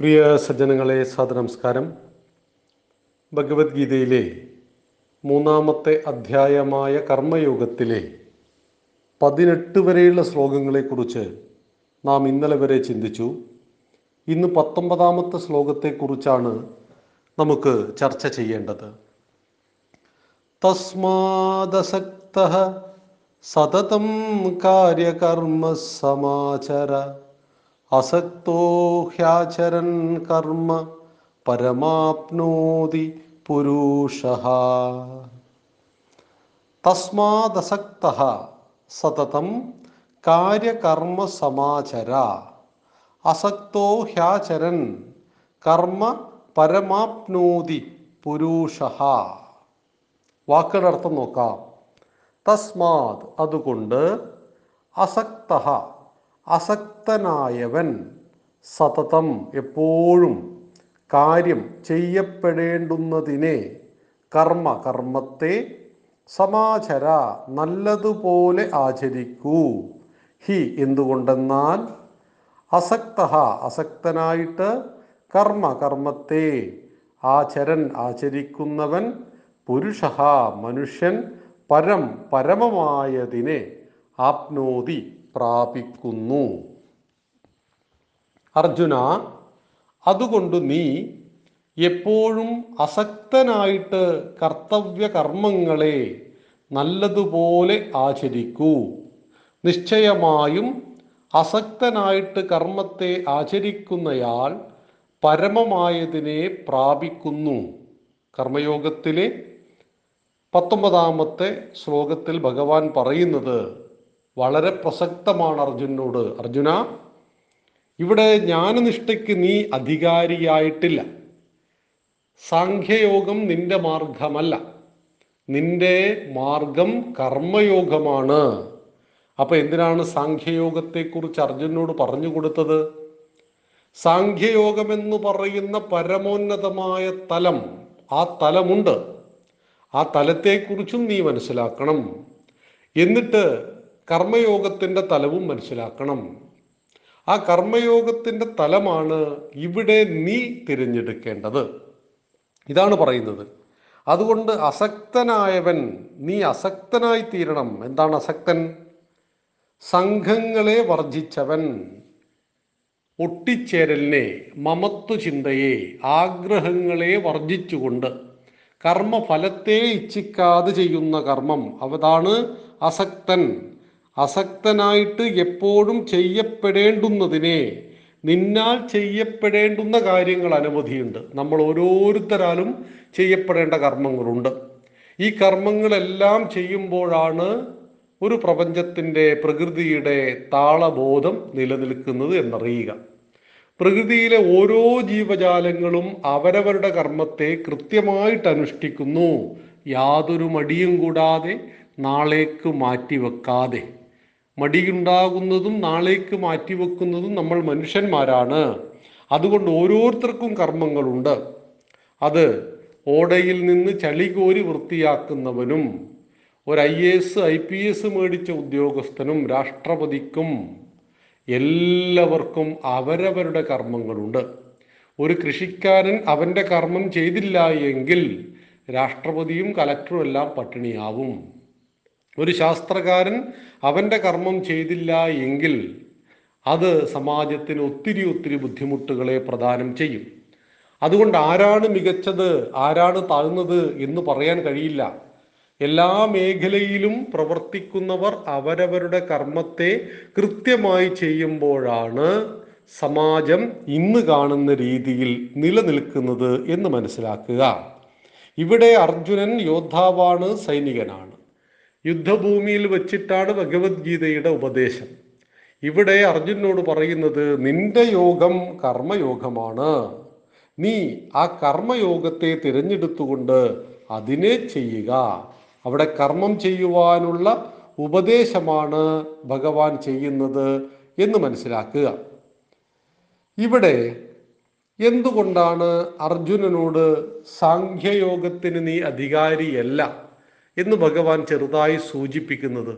പ്രിയ സജ്ജനങ്ങളെ സദനമസ്കാരം ഭഗവത്ഗീതയിലെ മൂന്നാമത്തെ അധ്യായമായ കർമ്മയോഗത്തിലെ പതിനെട്ട് വരെയുള്ള ശ്ലോകങ്ങളെക്കുറിച്ച് നാം ഇന്നലെ വരെ ചിന്തിച്ചു. ഇന്ന് പത്തൊമ്പതാമത്തെ ശ്ലോകത്തെക്കുറിച്ചാണ് നമുക്ക് ചർച്ച ചെയ്യേണ്ടത്. തസ്മാദസക്ത സതതം കാര്യകർമ്മ സമാചര അസക്തോ ഹ്യാചരൻ കർമ്മ പരമാപ്നോതി പുരുഷ തസ്മാദസക്ത സതതം കാര്യകർമ്മ സമാചര അസക്തോ ഹ്യാചരൻ കർമ്മ പരമാപ്നോതി പുരുഷ വാക്കുകളുടെ അർത്ഥം നോക്കാം. തസ്മാത് അതുകൊണ്ട് അസക്ത അസക്തനായവൻ സതതം എപ്പോഴും കാര്യം ചെയ്യപ്പെടേണ്ടുന്നതിനെ കർമ്മ കർമ്മത്തെ സമാചര നല്ലതുപോലെ ആചരിക്കൂ. ഹി എന്തുകൊണ്ടെന്നാൽ അസക്ത അസക്തനായിട്ട് കർമ്മ കർമ്മത്തെ ആചരൻ ആചരിക്കുന്നവൻ പുരുഷ മനുഷ്യൻ പരം പരമമായതിനെ ആപ്നോതി പ്രാപിക്കുന്നു. അർജുന അതുകൊണ്ട് നീ എപ്പോഴും അസക്തനായിട്ട് കർത്തവ്യ കർമ്മങ്ങളെ നല്ലതുപോലെ ആചരിക്കൂ. നിശ്ചയമായും അസക്തനായിട്ട് കർമ്മത്തെ ആചരിക്കുന്നയാൾ പരമമായതിനെ പ്രാപിക്കുന്നു. കർമ്മയോഗത്തിലെ പത്തൊമ്പതാമത്തെ ശ്ലോകത്തിൽ ഭഗവാൻ പറയുന്നത് വളരെ പ്രസക്തമാണ് അർജുനോട് അർജുന ഇവിടെ ജ്ഞാനനിഷ്ഠയ്ക്ക് നീ അധികാരിയായിട്ടില്ല. സാഖ്യയോഗം നിന്റെ മാർഗമല്ല. നിന്റെ മാർഗം കർമ്മയോഗമാണ്. അപ്പൊ എന്തിനാണ് സാഖ്യയോഗത്തെക്കുറിച്ച് അർജുനോട് പറഞ്ഞു കൊടുത്തത്? സാഖ്യയോഗം എന്ന് പറയുന്ന പരമോന്നതമായ തലം ആ തലമുണ്ട്. ആ തലത്തെക്കുറിച്ചും നീ മനസ്സിലാക്കണം. എന്നിട്ട് കർമ്മയോഗത്തിന്റെ തലവും മനസ്സിലാക്കണം. ആ കർമ്മയോഗത്തിന്റെ തലമാണ് ഇവിടെ നീ തിരഞ്ഞെടുക്കേണ്ടത്. ഇതാണ് പറയുന്നത്. അതുകൊണ്ട് അസക്തനായവൻ നീ അസക്തനായി തീരണം. എന്താണ് അസക്തൻ? സംഘങ്ങളെ വർജിച്ചവൻ ഒട്ടിച്ചേരലിനെ മമത്വ ചിന്തയെ ആഗ്രഹങ്ങളെ വർജിച്ചുകൊണ്ട് കർമ്മഫലത്തെ ഇച്ഛിക്കാതെ ചെയ്യുന്ന കർമ്മം. അവതാണ് അസക്തൻ. അസക്തനായിട്ട് എപ്പോഴും ചെയ്യപ്പെടേണ്ടുന്നതിനെ നിന്നാൽ ചെയ്യപ്പെടേണ്ടുന്ന കാര്യങ്ങൾ അനവധിയുണ്ട്. നമ്മൾ ഓരോരുത്തരാലും ചെയ്യപ്പെടേണ്ട കർമ്മങ്ങളുണ്ട്. ഈ കർമ്മങ്ങളെല്ലാം ചെയ്യുമ്പോഴാണ് ഒരു പ്രപഞ്ചത്തിന്റെ പ്രകൃതിയുടെ താളബോധം നിലനിൽക്കുന്നത് എന്നറിയുക. പ്രകൃതിയിലെ ഓരോ ജീവജാലങ്ങളും അവരവരുടെ കർമ്മത്തെ കൃത്യമായിട്ട് അനുഷ്ഠിക്കുന്നു. യാതൊരു മടിയും കൂടാതെ നാളേക്ക് മാറ്റിവെക്കാതെ. മടിയുണ്ടാകുന്നതും നാളേക്ക് മാറ്റിവെക്കുന്നതും നമ്മൾ മനുഷ്യന്മാരാണ്. അതുകൊണ്ട് ഓരോരുത്തർക്കും കർമ്മങ്ങളുണ്ട്. അത് ഓടയിൽ നിന്ന് ചളി കോരി വൃത്തിയാക്കുന്നവനും ഒരു I S I P S മേടിച്ച ഉദ്യോഗസ്ഥനും രാഷ്ട്രപതിക്കും എല്ലാവർക്കും അവരവരുടെ കർമ്മങ്ങളുണ്ട്. ഒരു കൃഷിക്കാരൻ അവന്റെ കർമ്മം ചെയ്തില്ല എങ്കിൽ രാഷ്ട്രപതിയും കലക്ടറും എല്ലാം പട്ടിണിയാവും. ഒരു ശാസ്ത്രകാരൻ അവന്റെ കർമ്മം ചെയ്തില്ല എങ്കിൽ അത് സമാജത്തിന് ഒത്തിരി ഒത്തിരി ബുദ്ധിമുട്ടുകളെ പ്രദാനം ചെയ്യും. അതുകൊണ്ട് ആരാണ് മികച്ചത് ആരാണ് താഴ്ന്നത് എന്ന് പറയാൻ കഴിയില്ല. എല്ലാ മേഖലയിലും പ്രവർത്തിക്കുന്നവർ അവരവരുടെ കർമ്മത്തെ കൃത്യമായി ചെയ്യുമ്പോഴാണ് സമാജം ഇന്ന് കാണുന്ന രീതിയിൽ നിലനിൽക്കുന്നത് എന്ന് മനസ്സിലാക്കുക. ഇവിടെ അർജുനൻ യോദ്ധാവാണ് സൈനികനാണ്. യുദ്ധഭൂമിയിൽ വെച്ചിട്ടാണ് ഭഗവത്ഗീതയുടെ ഉപദേശം. ഇവിടെ അർജുനോട് പറയുന്നത് നിന്റെ യോഗം കർമ്മയോഗമാണ്. നീ ആ കർമ്മയോഗത്തെ തിരഞ്ഞെടുത്തുകൊണ്ട് അതിനെ ചെയ്യുക. അവിടെ കർമ്മം ചെയ്യുവാനുള്ള ഉപദേശമാണ് ഭഗവാൻ ചെയ്യുന്നത് എന്ന് മനസ്സിലാക്കുക. ഇവിടെ എന്തുകൊണ്ടാണ് അർജുനനോട് സാഖ്യയോഗത്തിന് നീ അധികാരിയല്ല? എന്ന് ഭഗവാൻ ചെറുതായി സൂചിപ്പിക്കുന്നത്.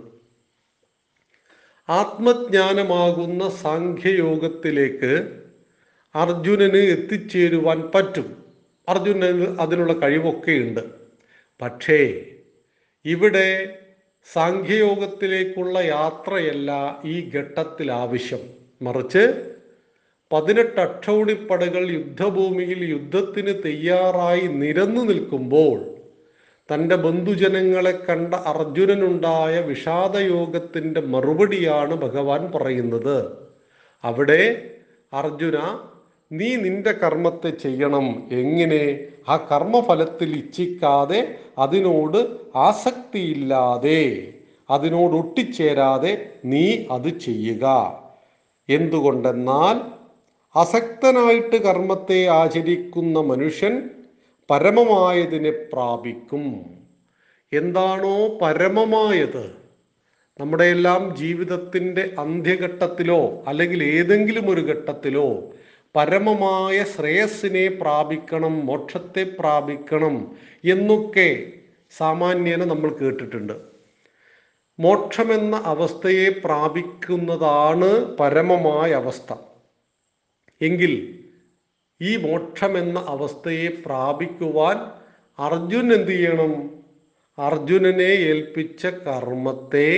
ആത്മജ്ഞാനമാകുന്ന സാഖ്യയോഗത്തിലേക്ക് അർജുനന് എത്തിച്ചേരുവാൻ പറ്റും. അർജുനന് അതിനുള്ള കഴിവൊക്കെ ഉണ്ട് പക്ഷേ ഇവിടെ സാഖ്യയോഗത്തിലേക്കുള്ള യാത്രയല്ല ഈ ഘട്ടത്തിൽ ആവശ്യം മറിച്ച് പതിനെട്ട് അക്ഷൗണിപ്പടകൾ യുദ്ധഭൂമിയിൽ യുദ്ധത്തിന് തയ്യാറായി നിരന്നു നിൽക്കുമ്പോൾ തന്റെ ബന്ധുജനങ്ങളെ കണ്ട അർജുനനുണ്ടായ വിഷാദയോഗത്തിന്റെ മറുപടിയാണ് ഭഗവാൻ പറയുന്നത്. അവിടെ അർജുന നീ നിന്റെ കർമ്മത്തെ ചെയ്യണം. എങ്ങനെ? ആ കർമ്മഫലത്തിൽ ഇച്ഛിക്കാതെ അതിനോട് ആസക്തിയില്ലാതെ അതിനോട് ഒട്ടിച്ചേരാതെ നീ അത് ചെയ്യുക. എന്തുകൊണ്ടെന്നാൽ അസക്തനായിട്ട് കർമ്മത്തെ ആചരിക്കുന്ന മനുഷ്യൻ പരമമായതിനെ പ്രാപിക്കും. എന്താണോ പരമമായത്? നമ്മുടെ എല്ലാം ജീവിതത്തിന്റെ അന്ത്യഘട്ടത്തിലോ അല്ലെങ്കിൽ ഏതെങ്കിലും ഒരു ഘട്ടത്തിലോ പരമമായ ശ്രേയസ്സിനെ പ്രാപിക്കണം മോക്ഷത്തെ പ്രാപിക്കണം എന്നൊക്കെ സാമാന്യേന നമ്മൾ കേട്ടിട്ടുണ്ട്. മോക്ഷമെന്ന അവസ്ഥയെ പ്രാപിക്കുന്നതാണ് പരമമായ അവസ്ഥ. എങ്കിൽ ഈ മോക്ഷമെന്ന അവസ്ഥയെ പ്രാപിക്കുവാൻ അർജുൻ എന്ത് ചെയ്യണം? അർജുനനെ ഏൽപ്പിച്ച കർമ്മത്തെ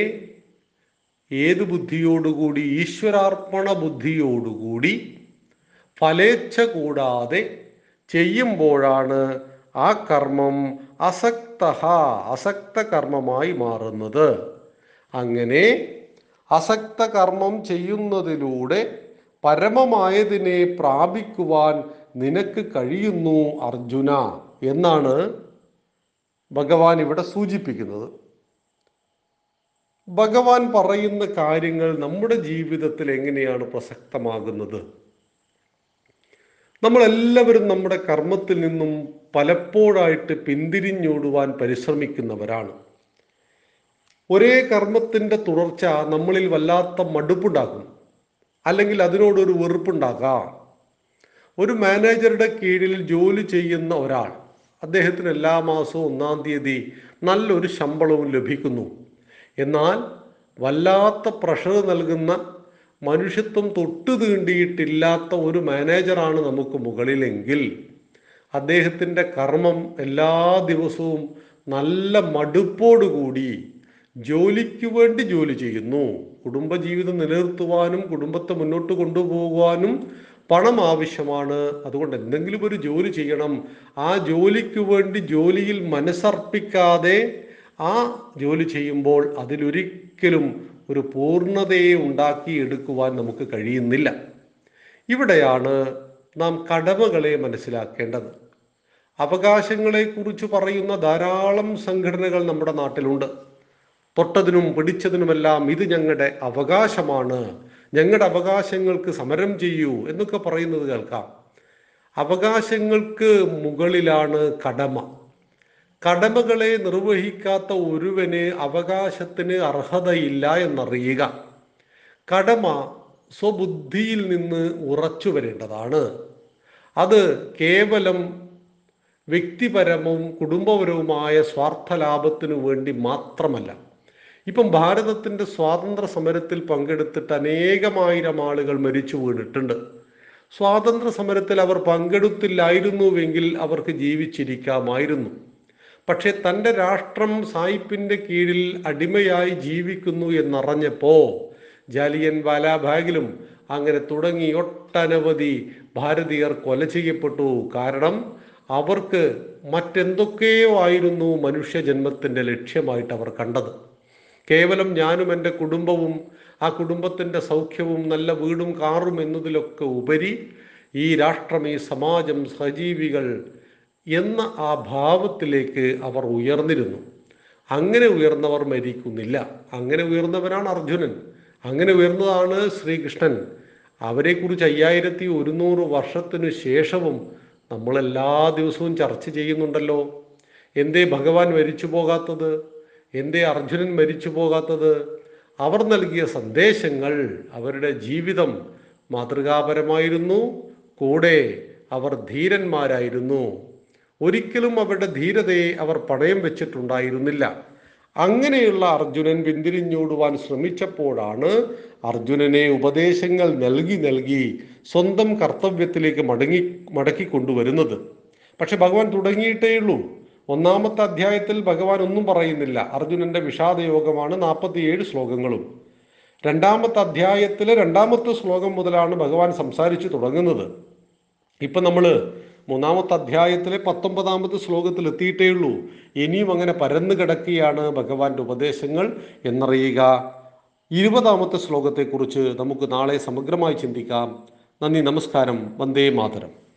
ഏത് ബുദ്ധിയോടുകൂടി? ഈശ്വരാർപ്പണ ബുദ്ധിയോടുകൂടി ഫലേച്ഛ കൂടാതെ ചെയ്യുമ്പോഴാണ് ആ കർമ്മം അസക്ത അസക്ത കർമ്മമായി മാറുന്നത്. അങ്ങനെ അസക്ത കർമ്മം ചെയ്യുന്നതിലൂടെ പരമമായതിനെ പ്രാപിക്കുവാൻ നിനക്ക് കഴിയുന്നു അർജുന എന്നാണ് ഭഗവാൻ ഇവിടെ സൂചിപ്പിക്കുന്നത്. ഭഗവാൻ പറയുന്ന കാര്യങ്ങൾ നമ്മുടെ ജീവിതത്തിൽ എങ്ങനെയാണ് പ്രസക്തമാകുന്നത്? നമ്മളെല്ലാവരും നമ്മുടെ കർമ്മത്തിൽ നിന്നും പലപ്പോഴായിട്ട് പിന്തിരിഞ്ഞോടുവാൻ പരിശ്രമിക്കുന്നവരാണ്. ഒരേ കർമ്മത്തിന്റെ തുടർച്ച നമ്മളിൽ വല്ലാത്ത മടുപ്പുണ്ടാക്കും. അല്ലെങ്കിൽ അതിനോടൊരു വെറുപ്പുണ്ടാകാം. ഒരു മാനേജറുടെ കീഴിൽ ജോലി ചെയ്യുന്ന ഒരാൾ അദ്ദേഹത്തിന് എല്ലാ മാസവും ഒന്നാം തീയതി നല്ലൊരു ശമ്പളവും ലഭിക്കുന്നു. എന്നാൽ വല്ലാത്ത പ്രഷർ നൽകുന്ന മനുഷ്യത്വം തൊട്ടു തീണ്ടിയിട്ടില്ലാത്ത ഒരു മാനേജറാണ് നമുക്ക് മുകളിലെങ്കിൽ അദ്ദേഹത്തിന്റെ കർമ്മം എല്ലാ ദിവസവും നല്ല മടുപ്പോടുകൂടി ജോലിക്ക് വേണ്ടി ജോലി ചെയ്യുന്നു. കുടുംബജീവിതം നിലനിർത്തുവാനും കുടുംബത്തെ മുന്നോട്ട് കൊണ്ടുപോകുവാനും പണം ആവശ്യമാണ്. അതുകൊണ്ട് എന്തെങ്കിലും ഒരു ജോലി ചെയ്യണം. ആ ജോലിക്ക് വേണ്ടി ജോലിയിൽ മനസ്സർപ്പിക്കാതെ ആ ജോലി ചെയ്യുമ്പോൾ അതിലൊരിക്കലും ഒരു പൂർണതയെ ഉണ്ടാക്കിയെടുക്കുവാൻ നമുക്ക് കഴിയുന്നില്ല. ഇവിടെയാണ് നാം കടമകളെ മനസ്സിലാക്കേണ്ടത്. അവകാശങ്ങളെക്കുറിച്ച് പറയുന്ന ധാരാളം സംഘടനകൾ നമ്മുടെ നാട്ടിലുണ്ട്. തൊട്ടതിനും പിടിച്ചതിനുമെല്ലാം ഇത് ഞങ്ങളുടെ അവകാശമാണ്. ഞങ്ങളുടെ അവകാശങ്ങൾക്ക് സമരം ചെയ്യൂ എന്നൊക്കെ പറയുന്നത് കേൾക്കാം. അവകാശങ്ങൾക്ക് മുകളിലാണ് കടമ. കടമകളെ നിർവഹിക്കാത്ത ഒരുവന് അവകാശത്തിന് അർഹതയില്ല എന്നറിയുക. കടമ സ്വബുദ്ധിയിൽ നിന്ന് ഉറച്ചു വരേണ്ടതാണ്. അത് കേവലം വ്യക്തിപരവും കുടുംബപരവുമായ സ്വാർത്ഥ ലാഭത്തിനു വേണ്ടി മാത്രമല്ല. ഇപ്പം ഭാരതത്തിന്റെ സ്വാതന്ത്ര്യ സമരത്തിൽ പങ്കെടുത്തിട്ട് അനേകമായിരം ആളുകൾ മരിച്ചു വീണിട്ടുണ്ട്. സ്വാതന്ത്ര്യ സമരത്തിൽ അവർ പങ്കെടുത്തില്ലായിരുന്നുവെങ്കിൽ അവർക്ക് ജീവിച്ചിരിക്കാമായിരുന്നു. പക്ഷേ തന്റെ രാഷ്ട്രം സായിപ്പിന്റെ കീഴിൽ അടിമയായി ജീവിക്കുന്നു എന്നറിഞ്ഞപ്പോൾ ജാലിയൻ വാലാബാഗിലും അങ്ങനെ തുടങ്ങി ഒട്ടനവധി ഭാരതീയർ കൊല ചെയ്യപ്പെട്ടു. കാരണം അവർക്ക് മറ്റെന്തൊക്കെയോ ആയിരുന്നു മനുഷ്യജന്മത്തിന്റെ ലക്ഷ്യമായിട്ട് അവർ കണ്ടത്. കേവലം ഞാനും എന്റെ കുടുംബവും ആ കുടുംബത്തിന്റെ സൗഖ്യവും നല്ല വീടും കാറും എന്നതിലൊക്കെ ഉപരി ഈ രാഷ്ട്രം ഈ സമാജം സജീവികൾ എന്ന ആ ഭാവത്തിലേക്ക് അവർ ഉയർന്നിരുന്നു. അങ്ങനെ ഉയർന്നവർ മരിക്കുന്നില്ല. അങ്ങനെ ഉയർന്നവനാണ് അർജുനൻ. അങ്ങനെ ഉയർന്നതാണ് ശ്രീകൃഷ്ണൻ. അവരെക്കുറിച്ച് അയ്യായിരത്തി ഒരുന്നൂറ് വർഷത്തിനു ശേഷവും നമ്മൾ എല്ലാ ദിവസവും ചർച്ച ചെയ്യുന്നുണ്ടല്ലോ. എന്തേ ഭഗവാൻ മരിച്ചു പോകാത്തത്? എന്തേ അർജുനൻ മരിച്ചു പോകാത്തത്? അവർ നൽകിയ സന്ദേശങ്ങൾ അവരുടെ ജീവിതം മാതൃകാപരമായിരുന്നു കൂടെ അവർ ധീരന്മാരായിരുന്നു. ഒരിക്കലും അവരുടെ ധീരതയെ അവർ പണയം വെച്ചിട്ടുണ്ടായിരുന്നില്ല. അങ്ങനെയുള്ള അർജുനൻ പിന്തിരിഞ്ഞോടുവാൻ ശ്രമിച്ചപ്പോഴാണ് അർജുനനെ ഉപദേശങ്ങൾ നൽകി നൽകി സ്വന്തം കർത്തവ്യത്തിലേക്ക് മടങ്ങി മടക്കി കൊണ്ടുവരുന്നത്. പക്ഷെ ഭഗവാൻ തുടങ്ങിയിട്ടേ ഒന്നാമത്തെ അധ്യായത്തിൽ ഭഗവാൻ ഒന്നും പറയുന്നില്ല. അർജുനന്റെ വിഷാദയോഗമാണ് നാൽപ്പത്തിയേഴ് ശ്ലോകങ്ങളും. രണ്ടാമത്തെ അധ്യായത്തിലെ രണ്ടാമത്തെ ശ്ലോകം മുതലാണ് ഭഗവാൻ സംസാരിച്ചു തുടങ്ങുന്നത്. ഇപ്പം നമ്മൾ മൂന്നാമത്തെ അധ്യായത്തിലെ പത്തൊമ്പതാമത്തെ ശ്ലോകത്തിൽ എത്തിയിട്ടേ ഉള്ളൂ. ഇനിയും അങ്ങനെ പരന്നു കിടക്കുകയാണ് ഭഗവാന്റെ ഉപദേശങ്ങൾ എന്നറിയുക. ഇരുപതാമത്തെ ശ്ലോകത്തെക്കുറിച്ച് നമുക്ക് നാളെ സമഗ്രമായി ചിന്തിക്കാം. നന്ദി നമസ്കാരം. വന്ദേ മാതരം.